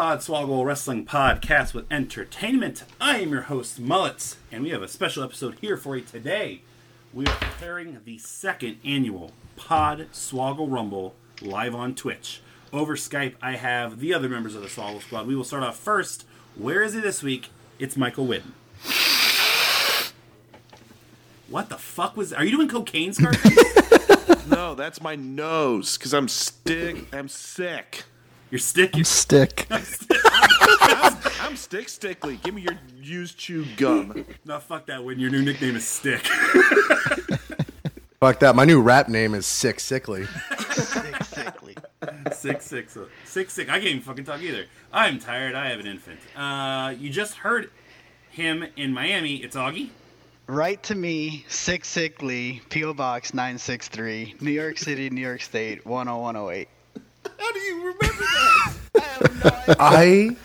Podswoggle Wrestling Podcast with Entertainment. I am your host, Mullets, and we have a special episode here for you today. We are preparing the second annual Podswoggle Rumble live on Twitch. Over Skype, I have the other members of the Swoggle Squad. We will start off first. Where is he this week? It's Michael Whitten. What the fuck was? Are you doing cocaine, Scarface? No, that's my nose because I'm stick. I'm sick. Your stick. Stick. I'm stick stickly. Give me your used chew gum. No, fuck that. When your new nickname is Stick. Fuck that. My new rap name is Sick Sickly. Sick sickly. Sick sick six six. I can't even fucking talk either. I'm tired. I have an infant. Uh, you just heard him in Miami. It's Augie. Write to me, Sick Sickly, P.O. Box 963, New York City, New York State, 10108. How do you remember that? I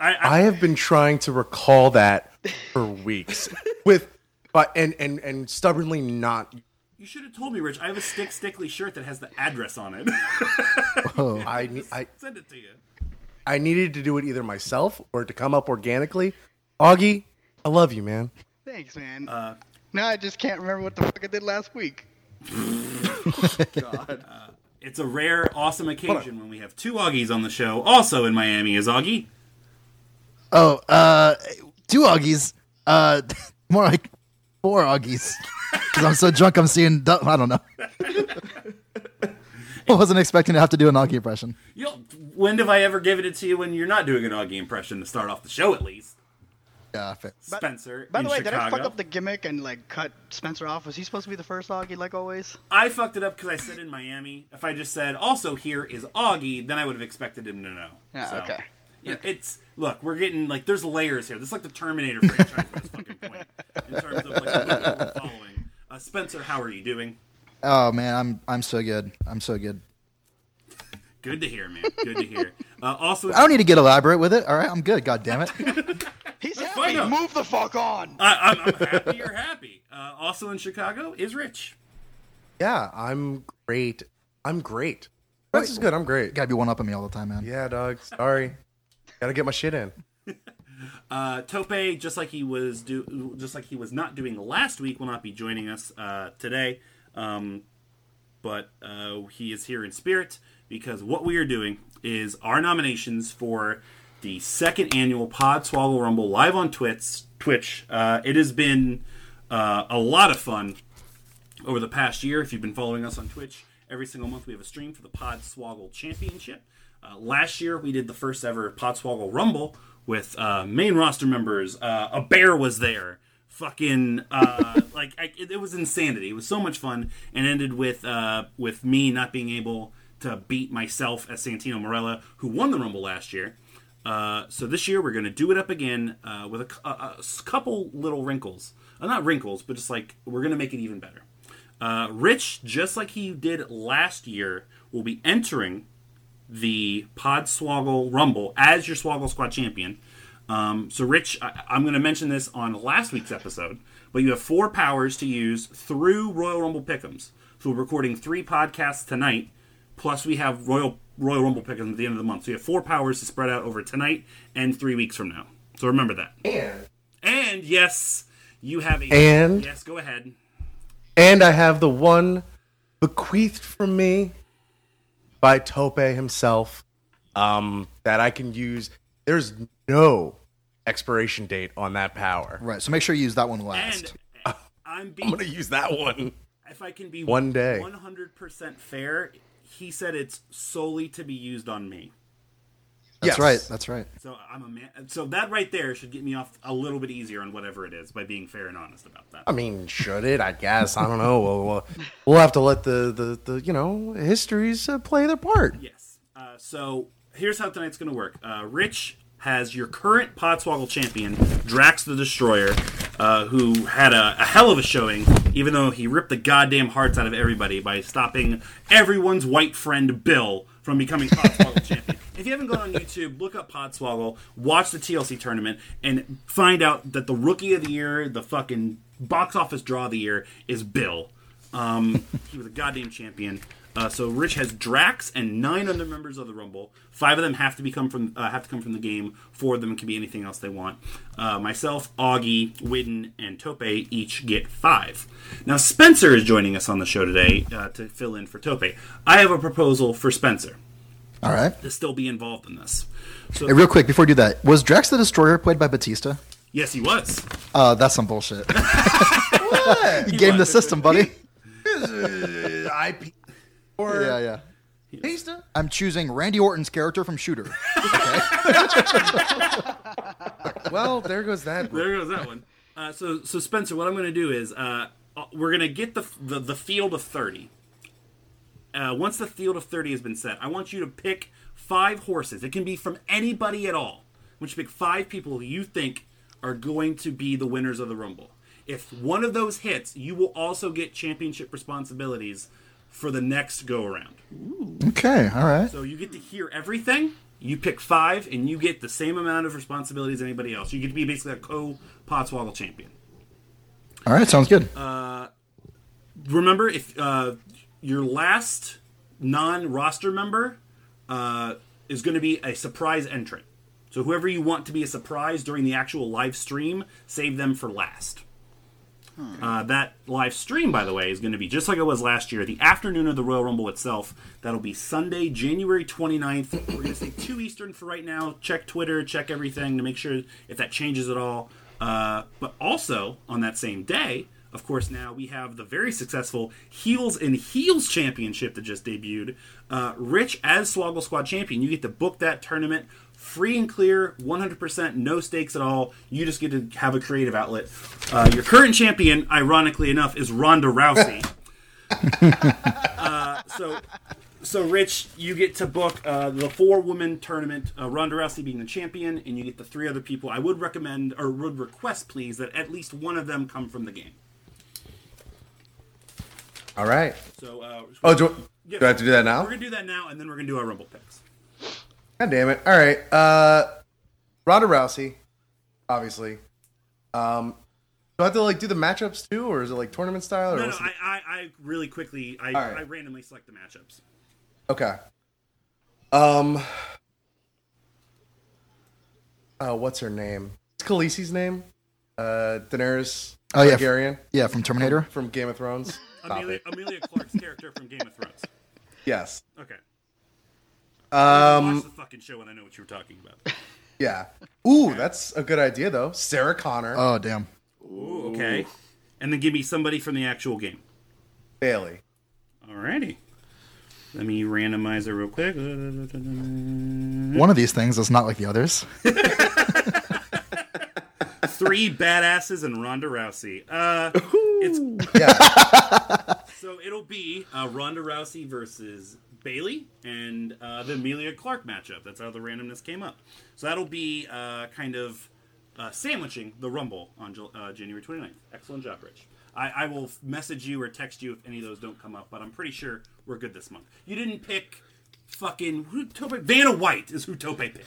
I, I, I have been trying to recall that for weeks with but and and and stubbornly not you should have told me, Rich. I have a Stick Stickly shirt that has the address on it. Oh, I ne- I Send it to you. I needed to do it either myself or to come up organically. Augie, I love you, man. Thanks, man. Uh, now I just can't remember what the fuck I did last week. It's a rare, awesome occasion when we have two Augies on the show. Also in Miami is Augie. oh, uh, two Augies. Uh, more like four Augies. Because I'm so drunk, I'm seeing. du- I don't know. I wasn't expecting to have to do an Augie impression. You know, when have I ever given it to you when you're not doing an Augie impression to start off the show at least? Yeah. Spencer By in the way, did I fuck up the gimmick and like cut Spencer off? Was he supposed to be the first Augie like always? I fucked it up because I said in Miami. If I just said also here is Augie, then I would have expected him to know. Yeah, So, okay. Yeah, it's look, we're getting like there's layers here. This is like the Terminator franchise at this fucking point in terms of like what we're following. Uh, Spencer, how are you doing? Oh man, I'm I'm so good. I'm so good. Good to hear, man. Good to hear. Uh, also, I don't need to get elaborate with it. All right, I'm good. God damn it. He's fine, happy. though. Move the fuck on. I, I'm, I'm happy you're happy. Uh, also in Chicago is Rich. Yeah, I'm great. I'm great. This is good. I'm great. Gotta be one up on me all the time, man. Yeah, dog. Sorry. Gotta get my shit in. Uh, Tope, just like he was do, just like he was not doing last week, will not be joining us uh, today. Um, but uh, he is here in spirit because what we are doing is our nominations for the second annual Podswoggle Rumble live on Twitch. Twitch. Uh, it has been uh, a lot of fun over the past year. If you've been following us on Twitch, every single month we have a stream for the Podswoggle Championship. Uh, last year we did the first ever Podswoggle Rumble with uh, main roster members. Uh, a bear was there. Fucking uh, like I, it, it was insanity. It was so much fun, and ended with uh, with me not being able to beat myself as Santino Marella, who won the Rumble last year. Uh, so this year we're going to do it up again uh, with a, cou- a- a couple little wrinkles. Uh, not wrinkles, but just like we're going to make it even better. Uh, Rich, just like he did last year, will be entering the Podswoggle Rumble as your Swoggle Squad champion. Um, so, Rich, I, I'm going to mention this on last week's episode, but you have four powers to use through Royal Rumble Pickums. So, we're recording three podcasts tonight, plus we have Royal Royal Rumble Pick'ems at the end of the month. So, you have four powers to spread out over tonight and three weeks from now. So, remember that. And And yes, you have a. And? Yes, go ahead. and I have the one bequeathed from me by Tope himself um, that I can use. There's no expiration date on that power. Right. So make sure you use that one last. And I'm I'm gonna use that one. if I can be One day. 100% fair, he said it's solely to be used on me. That's Yes. right. That's right. So I'm a man. So that right there should get me off a little bit easier on whatever it is by being fair and honest about that. I mean, should it? I guess. I don't know. We'll, we'll, we'll have to let the, the, the you know histories uh, play their part. Yes. Uh, so here's how tonight's going to work. Uh, Rich has your current Podswoggle champion, Drax the Destroyer, uh, who had a, a hell of a showing, even though he ripped the goddamn hearts out of everybody by stopping everyone's white friend Bill from becoming Podswoggle champion. If you haven't gone on YouTube, look up Podswoggle, watch the TLC tournament, and find out that the rookie of the year, the fucking box office draw of the year, is Bill. Um, he was a goddamn champion. Uh, so Rich has Drax and nine other members of the Rumble. Five of them have to become from uh, have to come from the game. Four of them can be anything else they want. Uh, myself, Augie, Widden, and Tope each get five. Now Spencer is joining us on the show today uh, to fill in for Tope. I have a proposal for Spencer All right. to still be involved in this. So Hey, real quick before you do that, was Drax the Destroyer played by Batista? yes, he was. Uh, that's some bullshit. you game the system, buddy. IP or Yeah, yeah. Batista? I'm choosing Randy Orton's character from Shooter. Well, there goes that. There goes that one. Uh, so, so Spencer, what I'm going to do is uh, uh, we're going to get the, the the field of thirty. Uh, once the field of thirty has been set, I want you to pick five horses. It can be from anybody at all. I want you to pick five people you think are going to be the winners of the Rumble. If one of those hits, you will also get championship responsibilities for the next go around. Okay, all right. So you get to hear everything. You pick five, and you get the same amount of responsibility as anybody else. You get to be basically a co Podswoggle champion. All right, sounds good. Remember, if uh, your last non-roster member uh, is going to be a surprise entrant, so whoever you want to be a surprise during the actual live stream, save them for last. Uh, that live stream, by the way, is going to be just like it was last year, the afternoon of the Royal Rumble itself. That'll be Sunday, January 29th. We're going to say 2 Eastern for right now. Check Twitter, check everything to make sure if that changes at all. Uh, but also, on that same day, of course, now we have the very successful Heels and Heels Championship that just debuted. Uh, Rich, as Swoggle Squad champion, you get to book that tournament free and clear, 100%, no stakes at all. You just get to have a creative outlet. Uh, your current champion, ironically enough, is Ronda Rousey. uh, so, so Rich, you get to book uh, the four woman tournament. Uh, Ronda Rousey being the champion, and you get the three other people. I would recommend or would request, please, that at least one of them come from the game. All right. So, uh, Oh, do, yeah, do I have to do that now? We're gonna do that now, and then we're gonna do our Rumble picks. God damn it. All right. Uh, Ronda Rousey, obviously. Um, do I have to like do the matchups too, or is it like tournament style? Or No, no, I, I, I really quickly, I, All right. I randomly select the matchups. Okay. Um. Oh, what's her name? It's Khaleesi's name? Uh, Daenerys Oh, yeah. Targaryen Yeah, from Terminator. from Game of Thrones. Emilia. Emilia Clarke's character from Game of Thrones. Yes. Okay. Um. Watch the fucking show and I know what you were talking about. Yeah. Ooh, that's a good idea though. Sarah Connor, Oh, damn. Ooh, okay. And then give me somebody from the actual game. Bayley. Alrighty. Let me randomize it real quick. One of these things is not like the others. Three badasses and Ronda Rousey. Uh, it's Yeah. so it'll be uh, Ronda Rousey versus Bayley and uh, the Emilia Clarke matchup. That's how the randomness came up. So that'll be uh, kind of uh, sandwiching the Rumble on uh, January 29th. Excellent job, Rich. I, I will message you or text you if any of those don't come up, but I'm pretty sure we're good this month. You didn't pick fucking who Tope Vanna White is who Tope picked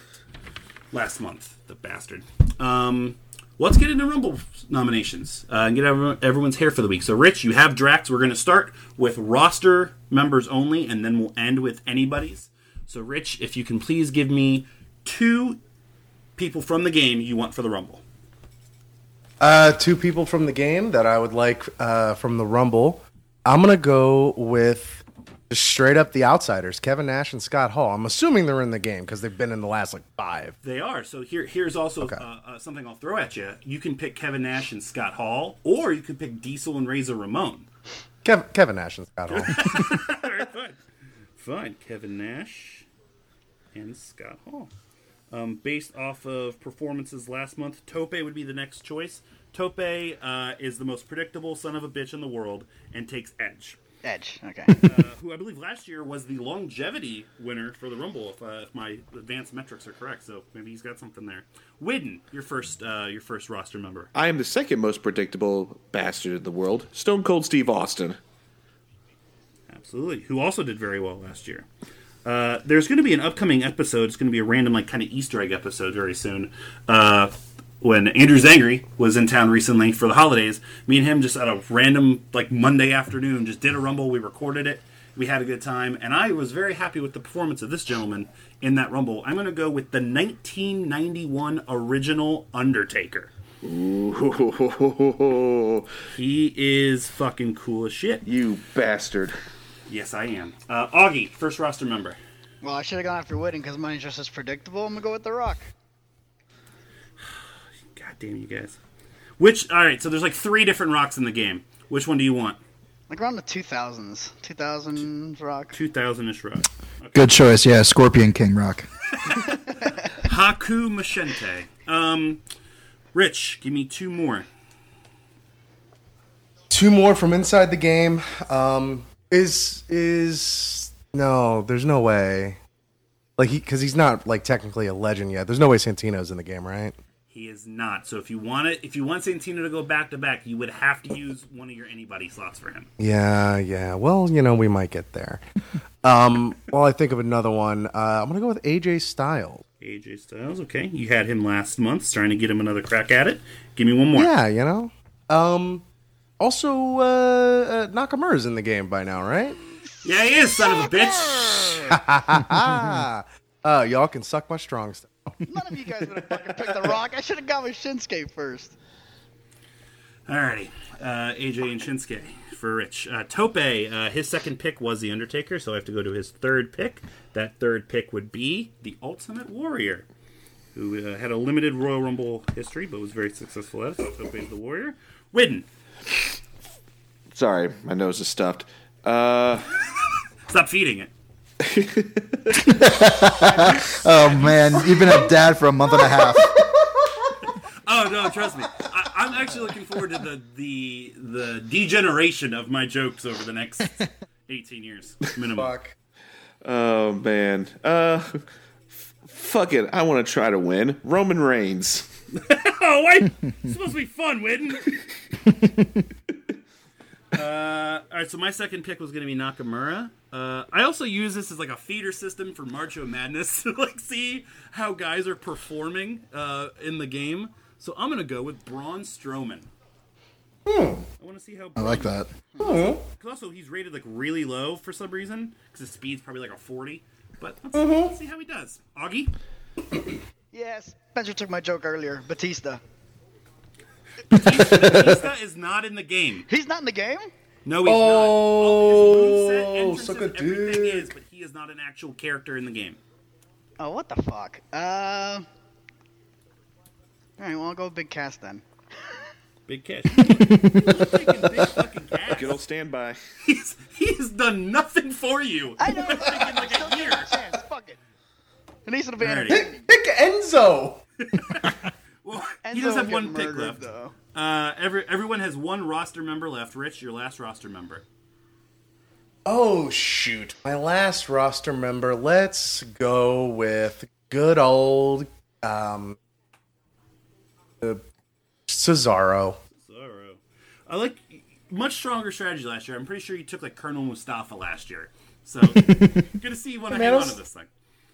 last month. The bastard. Um, let's get into Rumble nominations uh, and get everyone, everyone's hair for the week. So, Rich, you have Drax. We're going to start with roster members only, and then we'll end with anybody's. So, Rich, if you can please give me two people from the game you want for the Rumble. Uh, two people from the game that I would like uh, from the Rumble. I'm gonna go with just straight up the outsiders, Kevin Nash and Scott Hall. I'm assuming they're in the game because they've been in the last like five. They are. So here, here's also uh, uh, something I'll throw at you. You can pick Kevin Nash and Scott Hall, or you could pick Diesel and Razor Ramon. Kev- Kevin Nash and Scott Hall. All right, fine. Fine. Kevin Nash and Scott Hall. Um, based off of performances last month, Tope would be the next choice. Tope uh, is the most predictable son of a bitch in the world and takes edge. Edge. Okay. uh, who I believe last year was the longevity winner for the Rumble, if, uh, if my advanced metrics are correct. So maybe he's got something there. Widden, your first uh, your first roster member. I am the second most predictable bastard in the world, Stone Cold Steve Austin. Absolutely. Who also did very well last year. Uh, there's going to be an upcoming episode. It's going to be a random, like, kind of Easter egg episode very soon. When Andrew Zangri was in town recently for the holidays, me and him just at a random, like, Monday afternoon just did a Rumble. We recorded it. We had a good time. And I was very happy with the performance of this gentleman in that Rumble. I'm going to go with the 1991 original Undertaker. Ooh, He is fucking cool as shit. you bastard. Yes, I am. Uh, Augie, first roster member. well, I should have gone after Wooden because mine's just as predictable. I'm gonna go with The Rock. God damn you guys. Which all right, so there's like three different rocks in the game. Which one do you want? Like around the 2000s. 2000s Rock. 2000ish rock. Good choice. Yeah, Scorpion King Rock. Haku Machente. Um Rich, give me two more. Two more from inside the game. Um, is is no? There's no way. Like he, because he's not like technically a legend yet. There's no way Santino's in the game, right? He is not. So if you want it if you want Santino to go back to back, you would have to use one of your anybody slots for him. Yeah, yeah. Well, you know, we might get there. um, while I think of another one, uh, I'm gonna go with AJ Styles. AJ Styles, okay. You had him last month, trying to get him another crack at it. Give me one more. Yeah, you know. Um, also, uh, uh, Nakamura's in the game by now, right? Yeah, he is, son of a bitch. Uh, y'all can suck my strong stuff. None of you guys would have fucking picked The Rock. I should have gone with Shinsuke first. Alrighty, uh, AJ and Shinsuke for Rich. Uh, Tope, uh, his second pick was The Undertaker, so I have to go to his third pick. That third pick would be The Ultimate Warrior, who uh, had a limited Royal Rumble history, but was very successful at it. So Tope is the Warrior. Widden, Sorry, my nose is stuffed. Uh, stop feeding it. Oh man, you've been a dad for a month and a half. Oh no, trust me. I, I'm actually looking forward to the, the the degeneration of my jokes over the next 18 years minimum. Fuck. oh man. Uh, f- fuck it. I want to try to win. Roman Reigns. Oh, wait! It's supposed to be fun, Widden. Uh, all right, so my second pick was going to be Nakamura. Uh, I also use this as like a feeder system for Marcho Madness to like see how guys are performing uh, in the game. So I'm going to go with Braun Strowman. I want to see how. I like that. Because also he's rated like really low for some reason because his speed's probably like a 40. But let's, let's see how he does. Augie. Yes. Spencer took my joke earlier. Batista. Batista is not in the game. He's not in the game? No, he's Oh, not. All his moveset, suck a entrances, everything dick. is, but he is not an actual character in the game. Oh, what the fuck? Uh. Alright, well, I'll go with Big Cass then. Big cash. Freaking big fucking cash. Good old standby. He's, he has done nothing for you. I know. Freaking like a year. chance. Fuck it. It needs to be Alrighty. Pick Enzo. Well, Enzo he does have one pick murdered, left. Though. Uh, every, everyone has one roster member left. Rich, your last roster member. Oh shoot, my last roster member. Let's go with good old um, uh, Cesaro. Zorro. I like much stronger strategy last year. I'm pretty sure you took like Colonel Mustafa last year. So good to see you want to hang I on to this thing.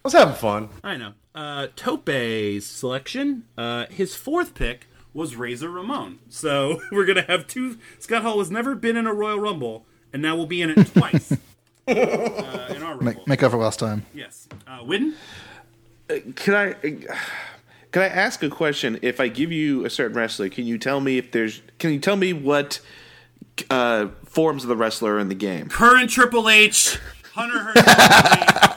I was having fun. I know. Uh, Tope's selection, uh, his fourth pick was Razor Ramon. So we're gonna have two. Scott Hall has never been in a Royal Rumble, and now we'll be in it twice. uh, in our Rumble. Make, make up for last time. yes. Uh, Widden? Can I? Can I ask a question? If I give you a certain wrestler, can you tell me if there's? Can you tell me what uh, forms of the wrestler are in the game? current Triple H, Hunter Hearst, and 2001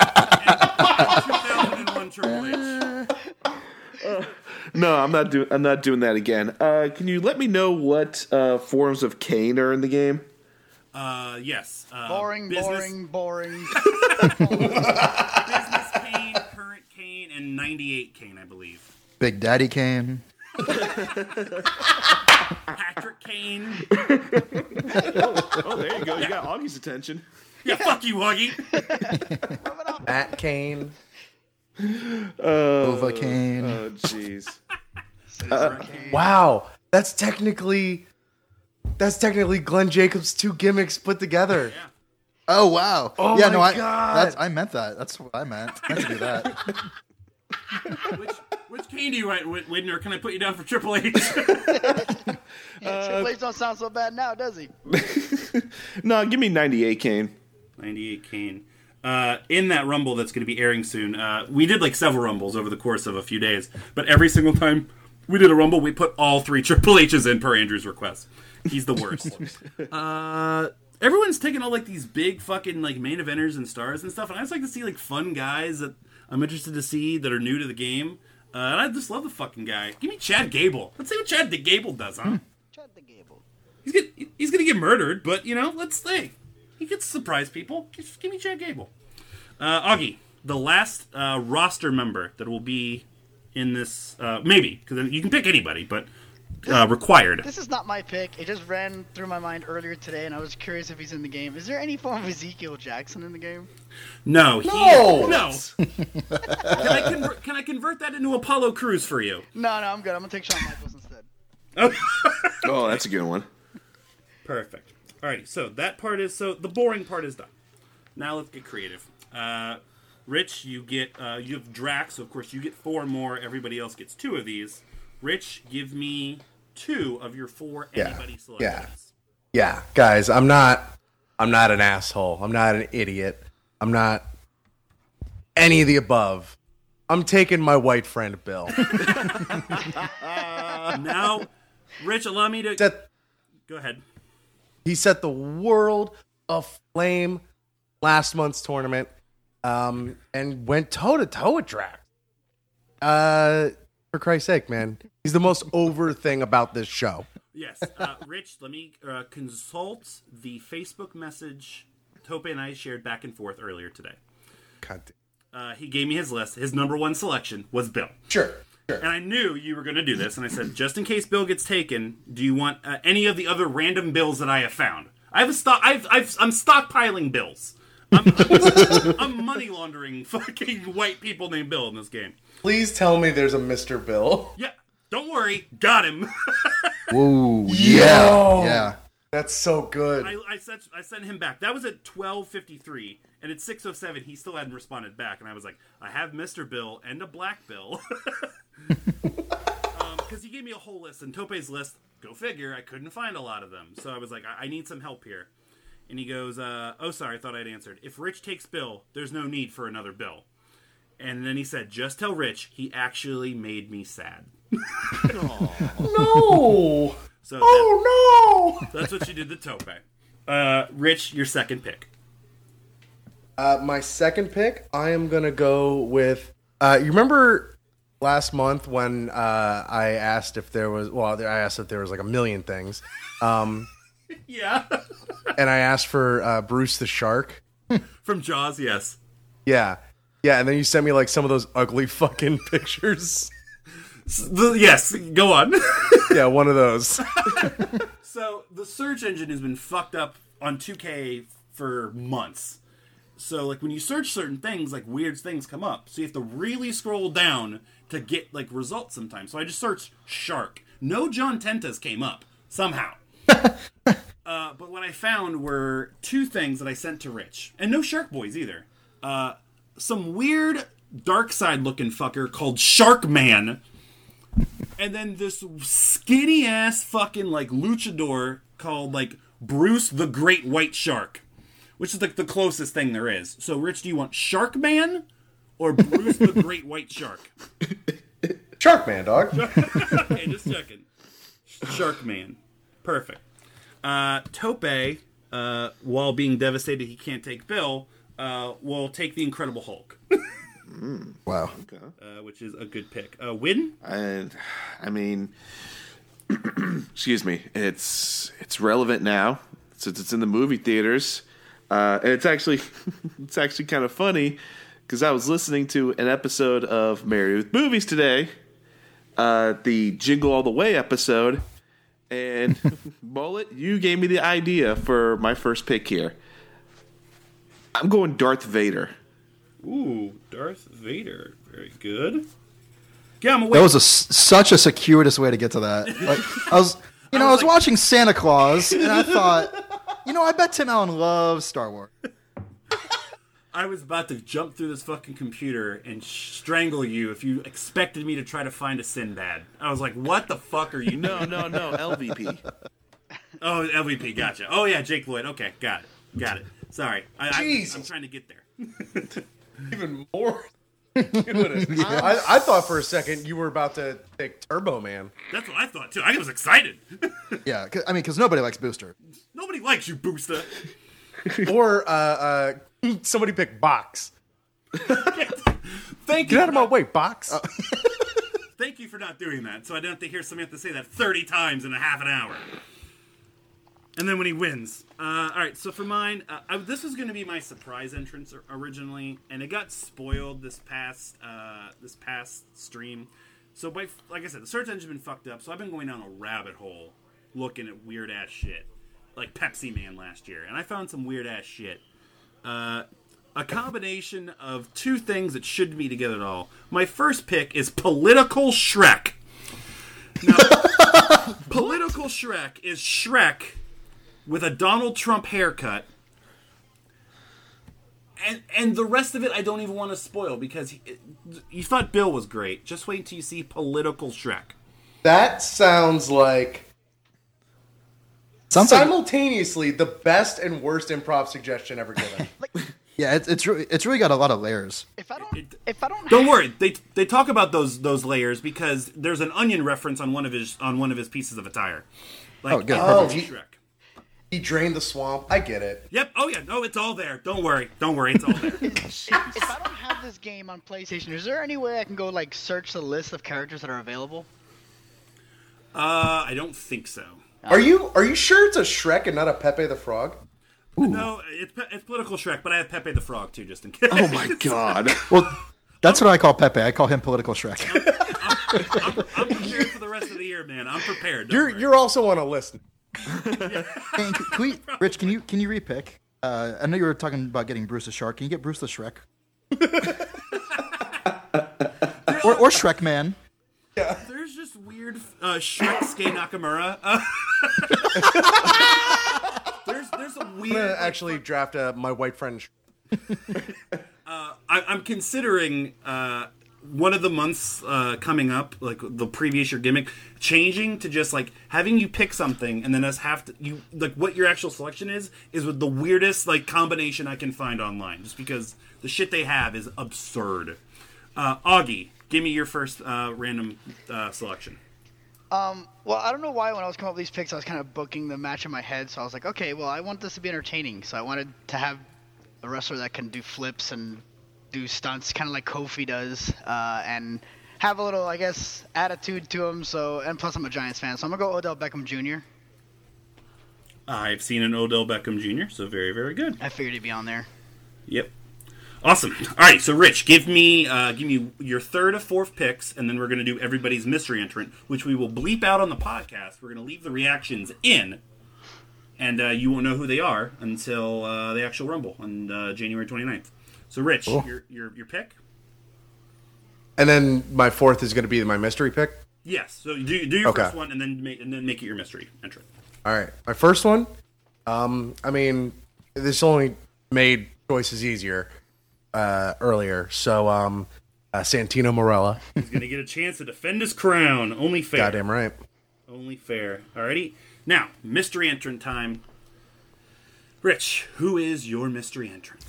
Triple H. No, I'm not doing. I'm not doing that again. Uh, can you let me know what uh, forms of Kane are in the game? Uh, yes. Uh, Boring, business, boring, boring. Business Kane, current Kane, and 98 Kane, I believe. Big Daddy Kane. Patrick Kane. Oh, there you go. You got Augie's attention. Yeah, fuck you, Augie. Matt Kane. Uh, Novocaine. Oh, jeez. Uh, wow, that's technically that's technically Glenn Jacobs' two gimmicks put together. oh wow. Oh yeah, my no, I God. that's I meant that. That's what I meant. I meant to do that. Which, which Kane do you want, Whit- Whitney, or can I put you down for Triple H? Uh, yeah, Triple H don't sound so bad now, does he? No, give me 98, Kane. 98 Kane. Uh, in that Rumble that's going to be airing soon, uh, we did like several Rumbles over the course of a few days, but every single time we did a Rumble, we put all three Triple H's in per Andrew's request. He's the worst. uh, everyone's taking all like these big fucking like main eventers and stars and stuff, and I just like to see like fun guys that I'm interested to see that are new to the game. Uh, and I just love the fucking guy. Give me Chad Gable. Let's see what Chad the Gable does, huh? Chad the Gable. He's gonna he's gonna get murdered, but you know, let's see. He gets to surprise people. Just give me Chad Gable. Uh, Augie, the last uh, roster member that will be in this, uh, maybe because you can pick anybody, but uh, required. This is not my pick. It just ran through my mind earlier today, and I was curious if he's in the game. Is there any form of Ezekiel Jackson in the game? No, he, No! no. can I convert? Can I convert that into Apollo Crews for you? No, no, I'm good. I'm gonna take Shawn Michaels instead. Oh, that's a good one. Perfect. Alrighty, so that part is so the boring part is done. Now let's get creative. Uh, Rich, you get uh, you have Drax, so of course you get four more. Everybody else gets two of these. Rich, give me two of your four Yeah, anybody yeah. selections. Yeah, guys, I'm not I'm not an asshole. I'm not an idiot. I'm not any of the above. I'm taking my white friend Bill. Now, Rich, allow me to Set- go ahead. He set the world aflame last month's tournament um, and went toe to toe with Drax. Uh, for Christ's sake, man, he's the most over thing about this show. Yes, uh, Rich, let me uh, consult the Facebook message Tope and I shared back and forth earlier today. God. Uh, he gave me his list. His number one selection was Bill. Sure, sure. And I knew you were going to do this, and I said, just in case Bill gets taken, do you want uh, any of the other random bills that I have found? I have a stock. I've, I've, I'm stockpiling bills. I'm, I'm, I'm money laundering fucking white people named Bill in this game. Please tell me there's a Mr. Bill. Yeah, don't worry, got him. Whoa. Yo! Yeah. Yeah. That's so good. I, I sent I sent him back. That was at twelve fifty three, and at six oh seven, he still hadn't responded back. And I was like, I have Mister Bill and a Black Bill, because he gave me a whole list. And Tope's list, go figure, I couldn't find a lot of them. So I was like, I, I need some help here. And he goes, uh, Oh, sorry, I thought I'd answered. If Rich takes Bill, there's no need for another Bill. And then he said, Just tell Rich he actually made me sad. no. So that- Oh no. that's what you did to Tope. Uh, Rich, your second pick. Uh, my second pick, I am gonna go with. Uh, you remember last month when uh, I asked if there was? Well, I asked if there was like a million things, um, Yeah. and I asked for uh, Bruce the Shark. From Jaws, yes. Yeah, yeah, and then you sent me like some of those ugly fucking pictures. The, yes, go on. yeah, one of those. so the search engine has been fucked up on 2K for months. So like when you search certain things, like weird things come up. So you have to really scroll down to get like results sometimes. So I just searched shark. No John Tentas came up somehow. uh, but what I found were two things that I sent to Rich, and no Shark Boys either. Uh, some weird dark side looking fucker called Shark Man and then this skinny ass fucking like luchador called like Bruce the Great White Shark, which is like the closest thing there is. So, Rich, do you want Shark Man or Bruce the Great White Shark? Shark Man, dog. Okay, just checking. Shark Man, perfect. Uh, Tope, uh, while being devastated he can't take Bill, uh, will take the Incredible Hulk, Wow. uh, which is a good pick. Uh, Win? And I mean, excuse me, it's it's relevant now since it's in the movie theaters, uh, and it's actually it's actually kind of funny because I was listening to an episode of Married with Movies today, uh, the Jingle All the Way episode, And Bullet, you gave me the idea for my first pick here. I'm going Darth Vader. Ooh, Darth Vader. Very good. Yeah, I'm away. That was a s such a circuitous way to get to that. Like I was, you know, I was, watching Santa Claus, and I thought, you know, I bet Tim Allen loves Star Wars. I was about to jump through this fucking computer and strangle you if you expected me to try to find a Sinbad. I was like, what the fuck are you? No, no, no, LVP. Oh, LVP, gotcha. Oh, yeah, Jake Lloyd. Okay, got it. Got it. Sorry. I, I, Jesus. I'm trying to get there. Even more. I, I thought for a second you were about to take Turbo Man. That's what I thought, too. I was excited. Yeah, 'cause- I mean, because nobody likes Booster. Nobody likes you, Booster. Or uh, uh, somebody pick Box. Thank you. Get out for of my not- way, Box. Thank you for not doing that, so I don't have to hear Samantha say that 30 times in a half an hour. And then when he wins. Uh, all right, so for mine, uh, I, this was going to be my surprise entrance originally, and it got spoiled this past uh, this past stream. So, by like I said, the search engine's been fucked up, so I've been going down a rabbit hole looking at weird ass shit, like Pepsi Man last year, and I found some weird ass shit. Uh, a combination of two things that shouldn't be together at all. My first pick is Political Shrek. Now, Political Shrek is Shrek with a Donald Trump haircut. And and the rest of it I don't even want to spoil because he, you thought Bill was great. Just wait until you see Political Shrek. That sounds like Sounds like, simultaneously the best and worst improv suggestion ever given. yeah, it's it's really it's really got a lot of layers. If I don't, if I don't, Don't worry, they they talk about those those layers because there's an onion reference on one of his on one of his pieces of attire. Like, Oh, good. Oh, Shrek. He- he drained the swamp. I get it. Yep. Oh yeah. No, it's all there. Don't worry. Don't worry. It's all there. if, if I don't have this game on PlayStation, is there any way I can go like search the list of characters that are available? uh, I don't think so. Are you are you sure it's a Shrek and not a Pepe the Frog? No, it's pe- it's political Shrek, but I have Pepe the Frog too, just in case. Oh my god. Well, that's what I call Pepe. I call him political Shrek. I'm prepared for the rest of the year, man. I'm prepared. Don't You're worry. you're also on a list. Hey, can we, Rich, can you can you repick? Uh, I know you were talking about getting Bruce the Shark. Can you get Bruce the Shrek? or, or Shrek Man? There's just weird uh, Shrek Skei Nakamura. Uh, there's there's a I'm weird. gonna like, actually draft uh, my white friend. Sh- I, I'm considering uh, one of the months uh, coming up, like the previous year gimmick, changing to just like having you pick something and then us have to you like what your actual selection is is with the weirdest like combination I can find online, just because the shit they have is absurd. Uh, Augie, give me your first uh, random uh, selection. Um, well, I don't know why when I was coming up with these picks, I was kind of booking the match in my head. So I was like, okay, well, I want this to be entertaining. So I wanted to have a wrestler that can do flips and do stunts, kind of like Kofi does, uh, and have a little, I guess, attitude to him. So, and plus, I'm a Giants fan, so I'm gonna go Odell Beckham Jr. I've seen an Odell Beckham Jr., so very, very good. I figured he'd be on there. Yep. Awesome. All right, so Rich, give me uh, give me your third or fourth picks, and then we're going to do everybody's mystery entrant, which we will bleep out on the podcast. We're going to leave the reactions in, and uh, you won't know who they are until uh, the actual Rumble on uh, January 29th. So, Rich, your, your your pick? and then my fourth is gonna be my mystery pick. Yes. So do, do your Okay. first one, and then make and then make it your mystery entrant. All right, my first one. Um, I mean, this only made choices easier uh, earlier. So, um, uh, Santino Marella. He's going to get a chance to defend his crown. Only fair. Goddamn right. Only fair. Alrighty. Now, mystery entrant time. Rich, who is your mystery entrant?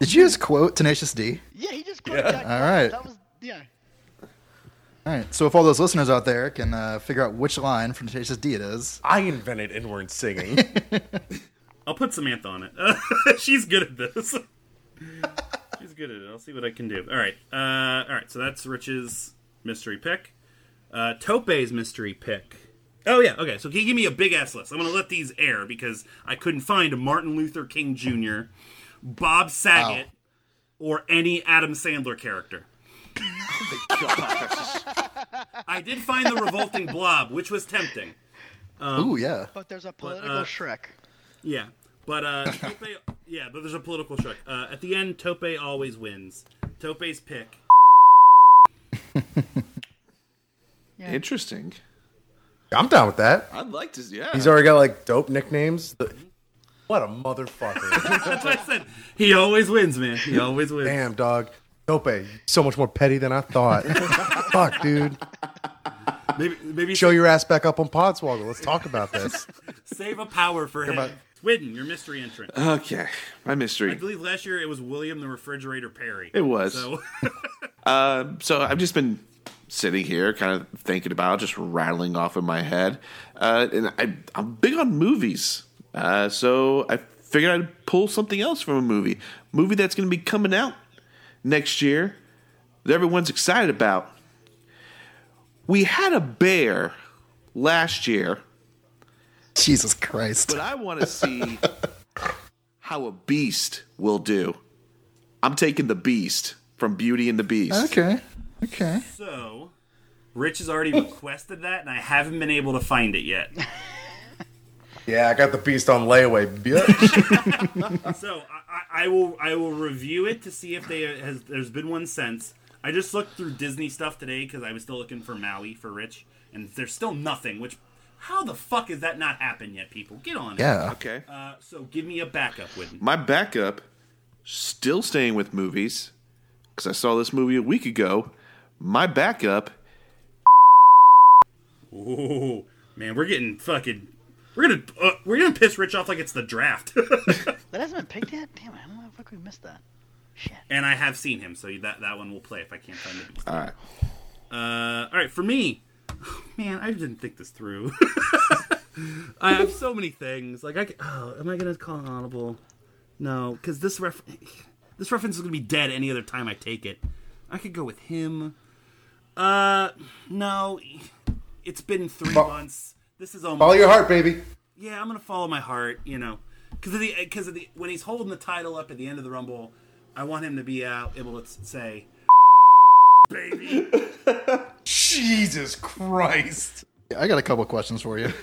Did you just quote Tenacious D? Yeah, he just quit Jack All Black. right. That was yeah. All right. So if all those listeners out there can uh, figure out which line from Tenacious D it is, I invented inward singing. I'll put Samantha on it. She's good at this. She's good at it. I'll see what I can do. All right. Uh, all right. So that's Rich's mystery pick. Uh, Tope's mystery pick. Oh yeah. Okay. So can you give me a big ass list? I'm gonna let these air because I couldn't find a Martin Luther King Jr., Bob Saget, or any Adam Sandler character. I did find the revolting blob, which was tempting. Ooh, yeah. But there's a political uh, Shrek. Yeah, but uh, Tope, yeah, but there's a political Shrek. Uh, at the end, Tope always wins. Tope's pick. Interesting. I'm down with that. I'd like to. Yeah. He's already got like dope nicknames. The- What a motherfucker. That's what I said. He always wins, man. He always wins. Damn, dog. Tope, so much more petty than I thought. Fuck, dude. Maybe maybe Show your ass back up on Podswoggle. Let's talk about this. save a power for him. on. Swidden, your mystery entrant. okay. My mystery. I believe last year it was William the Refrigerator Perry. It was. So Uh, so I've just been sitting here, kind of thinking about, just rattling off in my head. Uh, and I, I'm big on movies, uh, so I figured I'd pull something else from a movie, movie that's going to be coming out next year that everyone's excited about. We had a bear last year, Jesus Christ. but I want to see how a beast will do. I'm taking the beast from Beauty and the Beast. Okay. Okay. so Rich has already requested that, and I haven't been able to find it yet. Yeah, I got the beast on layaway, bitch. So I, I, I will I will review it to see if they has there's been one since. I just looked through Disney stuff today because I was still looking for Maui for Rich, and there's still nothing. Which how the fuck has that not happened yet? People, get on it. Yeah. Okay. Uh, so give me a backup, Whitten. My backup, still staying with movies, because I saw this movie a week ago. My backup, Ooh, man, we're getting fucking. We're gonna uh, we're gonna piss Rich off like it's the draft. That hasn't been picked yet? Damn it, I don't know if we missed that. Shit. and I have seen him, so that that one will play if I can't find the beast. all right. Uh, all right, for me, man, I didn't think this through. I have so many things. Like, I c- oh, am I gonna call an audible? No, because this ref this reference is gonna be dead any other time I take it. I could go with him. Uh, no, it's been three Fo- months. This is almost Follow your heart, baby. yeah, I'm gonna follow my heart. You know, because of the because of the when he's holding the title up at the end of the rumble, I want him to be out able to say, "Baby." Jesus Christ. I got a couple questions for you.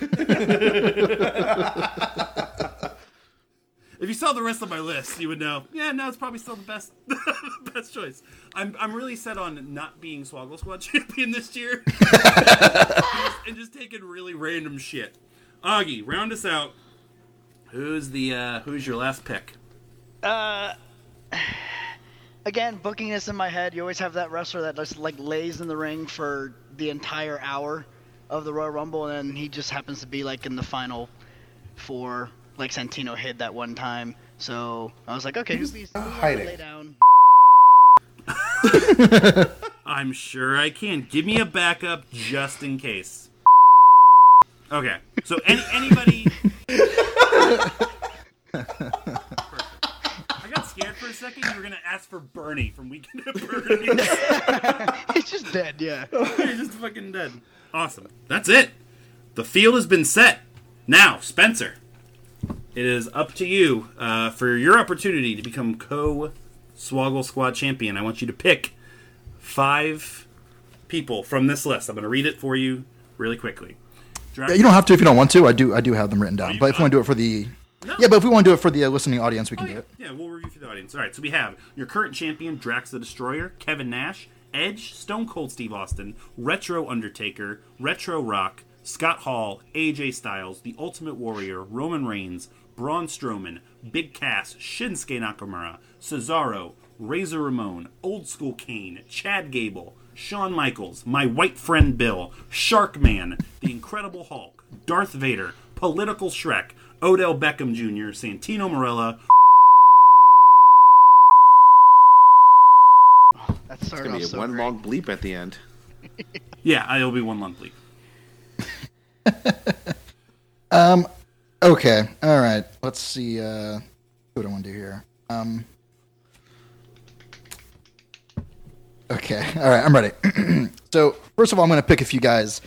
If you saw the rest of my list, you would know. Yeah, no, it's probably still the best, best choice. I'm, I'm really set on not being Swoggle Squad champion this year, and, just, and just taking really random shit. Augie, round us out. Who's the uh, Who's your last pick? Uh, Again, booking this in my head, you always have that wrestler that just like lays in the ring for the entire hour of the Royal Rumble, and then he just happens to be like in the final four, like Santino hid that one time. So I was like, okay, who's these? Who's hiding. Lay down. I'm sure I can. Give me a backup just in case. Okay, so any, anybody. I got scared for a second. You were gonna ask for Bernie from Weekend at Bernie's. He's just dead, yeah. You're just fucking dead. Awesome. That's it. The field has been set. Now, Spencer, it is up to you uh, for your opportunity to become co Swoggle Squad champion. I want you to pick five people from this list. I'm going to read it for you really quickly. Draft- Yeah, you don't have to if you don't want to. I do. I do have them written down. but if you want to do it for the, No. yeah, but if we want to do it for the uh, listening audience, we can Oh, do it. yeah, we'll review for the audience. All right, so we have your current champion, Drax the Destroyer, Kevin Nash, Edge, Stone Cold Steve Austin, Retro Undertaker, Retro Rock, Scott Hall, AJ Styles, The Ultimate Warrior, Roman Reigns, Braun Strowman, Big Cass, Shinsuke Nakamura, Cesaro, Razor Ramon, Old School Kane, Chad Gable, Shawn Michaels, My White Friend Bill, Sharkman, The Incredible Hulk, Darth Vader, Political Shrek, Odell Beckham Jr., Santino Marella, That started Gonna be so one great. long bleep at the end. Yeah, it'll be one long bleep. Um, Okay. All right. Let's see. Uh, what I want to do here? Um. Okay. All right. I'm ready. so first of all, I'm going to pick a few guys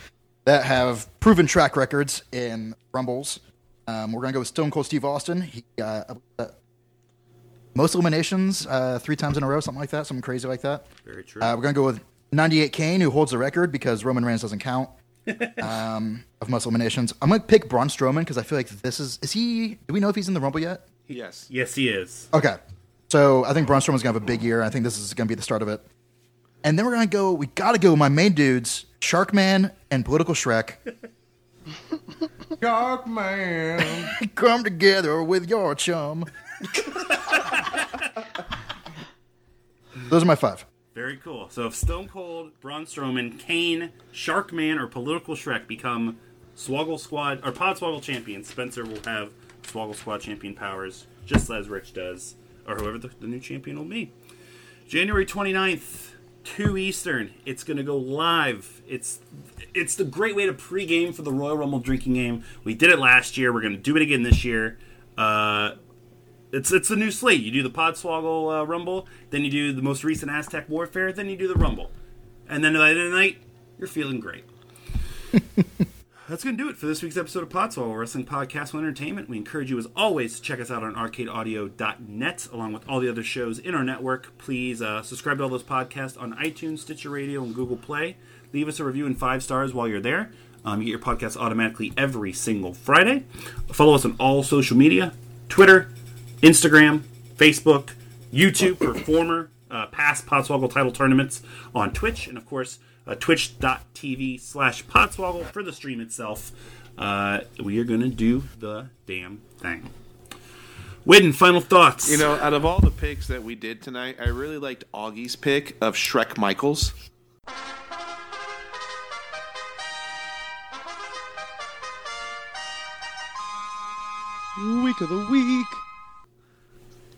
that have proven track records in Rumbles. Um, we're going to go with Stone Cold Steve Austin. He got uh, most eliminations uh, three times in a row, something like that, something crazy like that. Very true. Uh, we're going to go with 98 Kane, who holds the record because Roman Reigns doesn't count um, of most eliminations. I'm going to pick Braun Strowman because I feel like this is. Is he. Do we know if he's in the Rumble yet? Yes. Yes, he is. Okay. So I think Braun Strowman's going to have a big year. I think this is going to be the start of it. And then we're going to go. We got to go with my main dudes, Sharkman and Political Shrek. Dark man. Come together with your chum. Those are my five. Very cool. So if Stone Cold, Braun Strowman, Kane, Sharkman, or Political Shrek become Swoggle Squad or Podswoggle champions, Spencer will have Swoggle Squad champion powers, just as Rich does, or whoever the, the new champion will be. January 29th, 2 Eastern. It's going to go live. It's it's the great way to pregame for the Royal Rumble drinking game. We did it last year. We're going to do it again this year. Uh, it's it's a new slate. You do the Podswoggle uh, Rumble, then you do the most recent Aztec Warfare, then you do the Rumble, and then at the end of the night, you're feeling great. That's going to do it for this week's episode of Podswoggle Wrestling Podcast and Entertainment. We encourage you, as always, to check us out on arcadeaudio.net, along with all the other shows in our network. Please uh, subscribe to all those podcasts on iTunes, Stitcher Radio, and Google Play. Leave us a review and five stars while you're there. Um, you get your podcast automatically every single Friday. Follow us on all social media Twitter, Instagram, Facebook, YouTube for former uh, past Podswoggle title tournaments on Twitch, and of course, uh, twitch.tv slash Podswoggle for the stream itself. Uh, we are going to do the damn thing. Widden, final thoughts. You know, out of all the picks that we did tonight, I really liked Augie's pick of Shrek Michaels. Week of the week.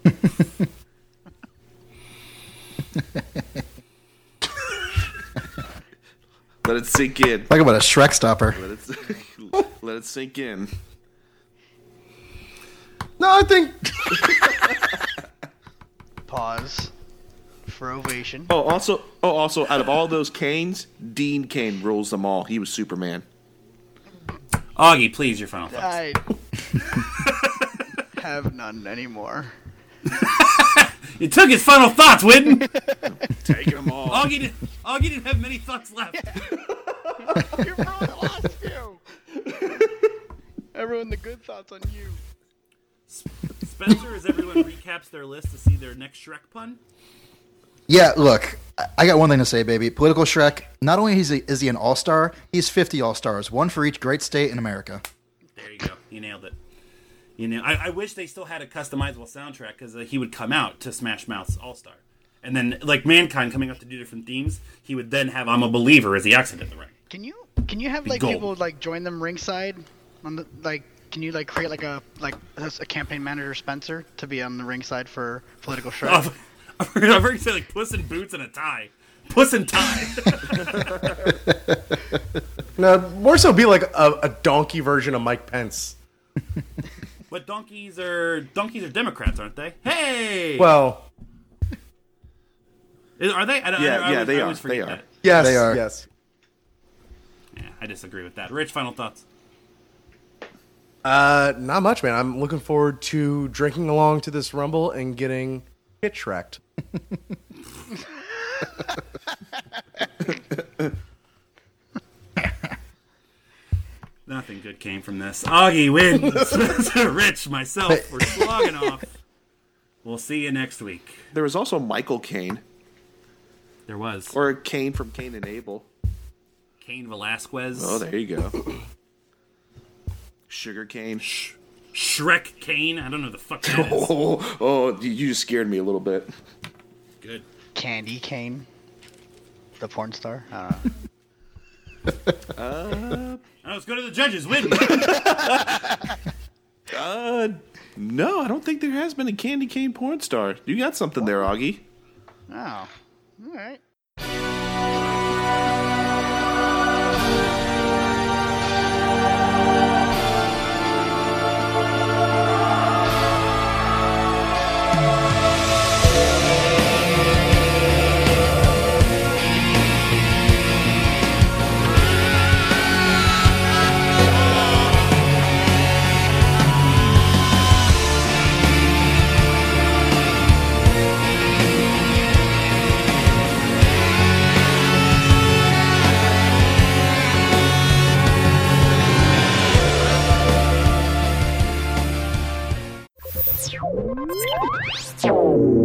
Let it sink in. Talk about a Shrek stopper. Let it, let it sink in. No, I think Pause for ovation. Oh, also, oh, also, out of all those Canes, Dean Cain rules them all. He was Superman. Augie, please, your final thoughts. I have none anymore. You took his final thoughts, Widden. Taking them all. Augie, did, Augie didn't have many thoughts left. You ruined the last few. I ruined the good thoughts on you. Spencer, as everyone recaps their list to see their next Shrek pun. Yeah, look, I- I got one thing to say, baby. Political Shrek, not only is he, is he an all star, he's 50 all stars, one for each great state in America. There you go. You nailed it. You know, I, I wish they still had a customizable soundtrack because uh, he would come out to Smash Mouth's All Star, and then like Mankind coming up to do different themes, he would then have "I'm a Believer" as he exited the ring. Can you can you have like gold. people like join them ringside on the like? Can you like create like a like a campaign manager Spencer to be on the ringside for political Shrek? Oh, I've heard, I've heard you say like Puss in Boots and a tie, Puss and tie. no, more so be like a, a donkey version of Mike Pence. but donkeys are donkeys are Democrats, aren't they? Hey, Well, are they? I, don't- I, Yeah, I, yeah, always- they I always are, forget they are. that. yes, They are. yes. Yeah, I disagree with that. Rich, final thoughts. Uh, not much, man. I'm looking forward to drinking along to this rumble and getting pitch wrecked. Nothing good came from this. Augie wins. Rich, myself, we're slogging off. We'll see you next week. There was also Michael Caine, There was or Kane from Cain and Abel. Cain Velasquez, Oh, there you go. Sugar cane. Shrek Kane. I don't know the fuck that is. Oh, oh, you- you just scared me a little bit. Good. Candy Cane, the porn star. I don't know. Now let's go to the judges. Win. Uh, no, I don't think there has been a candy cane porn star. You got something there, Augie. Oh, all right.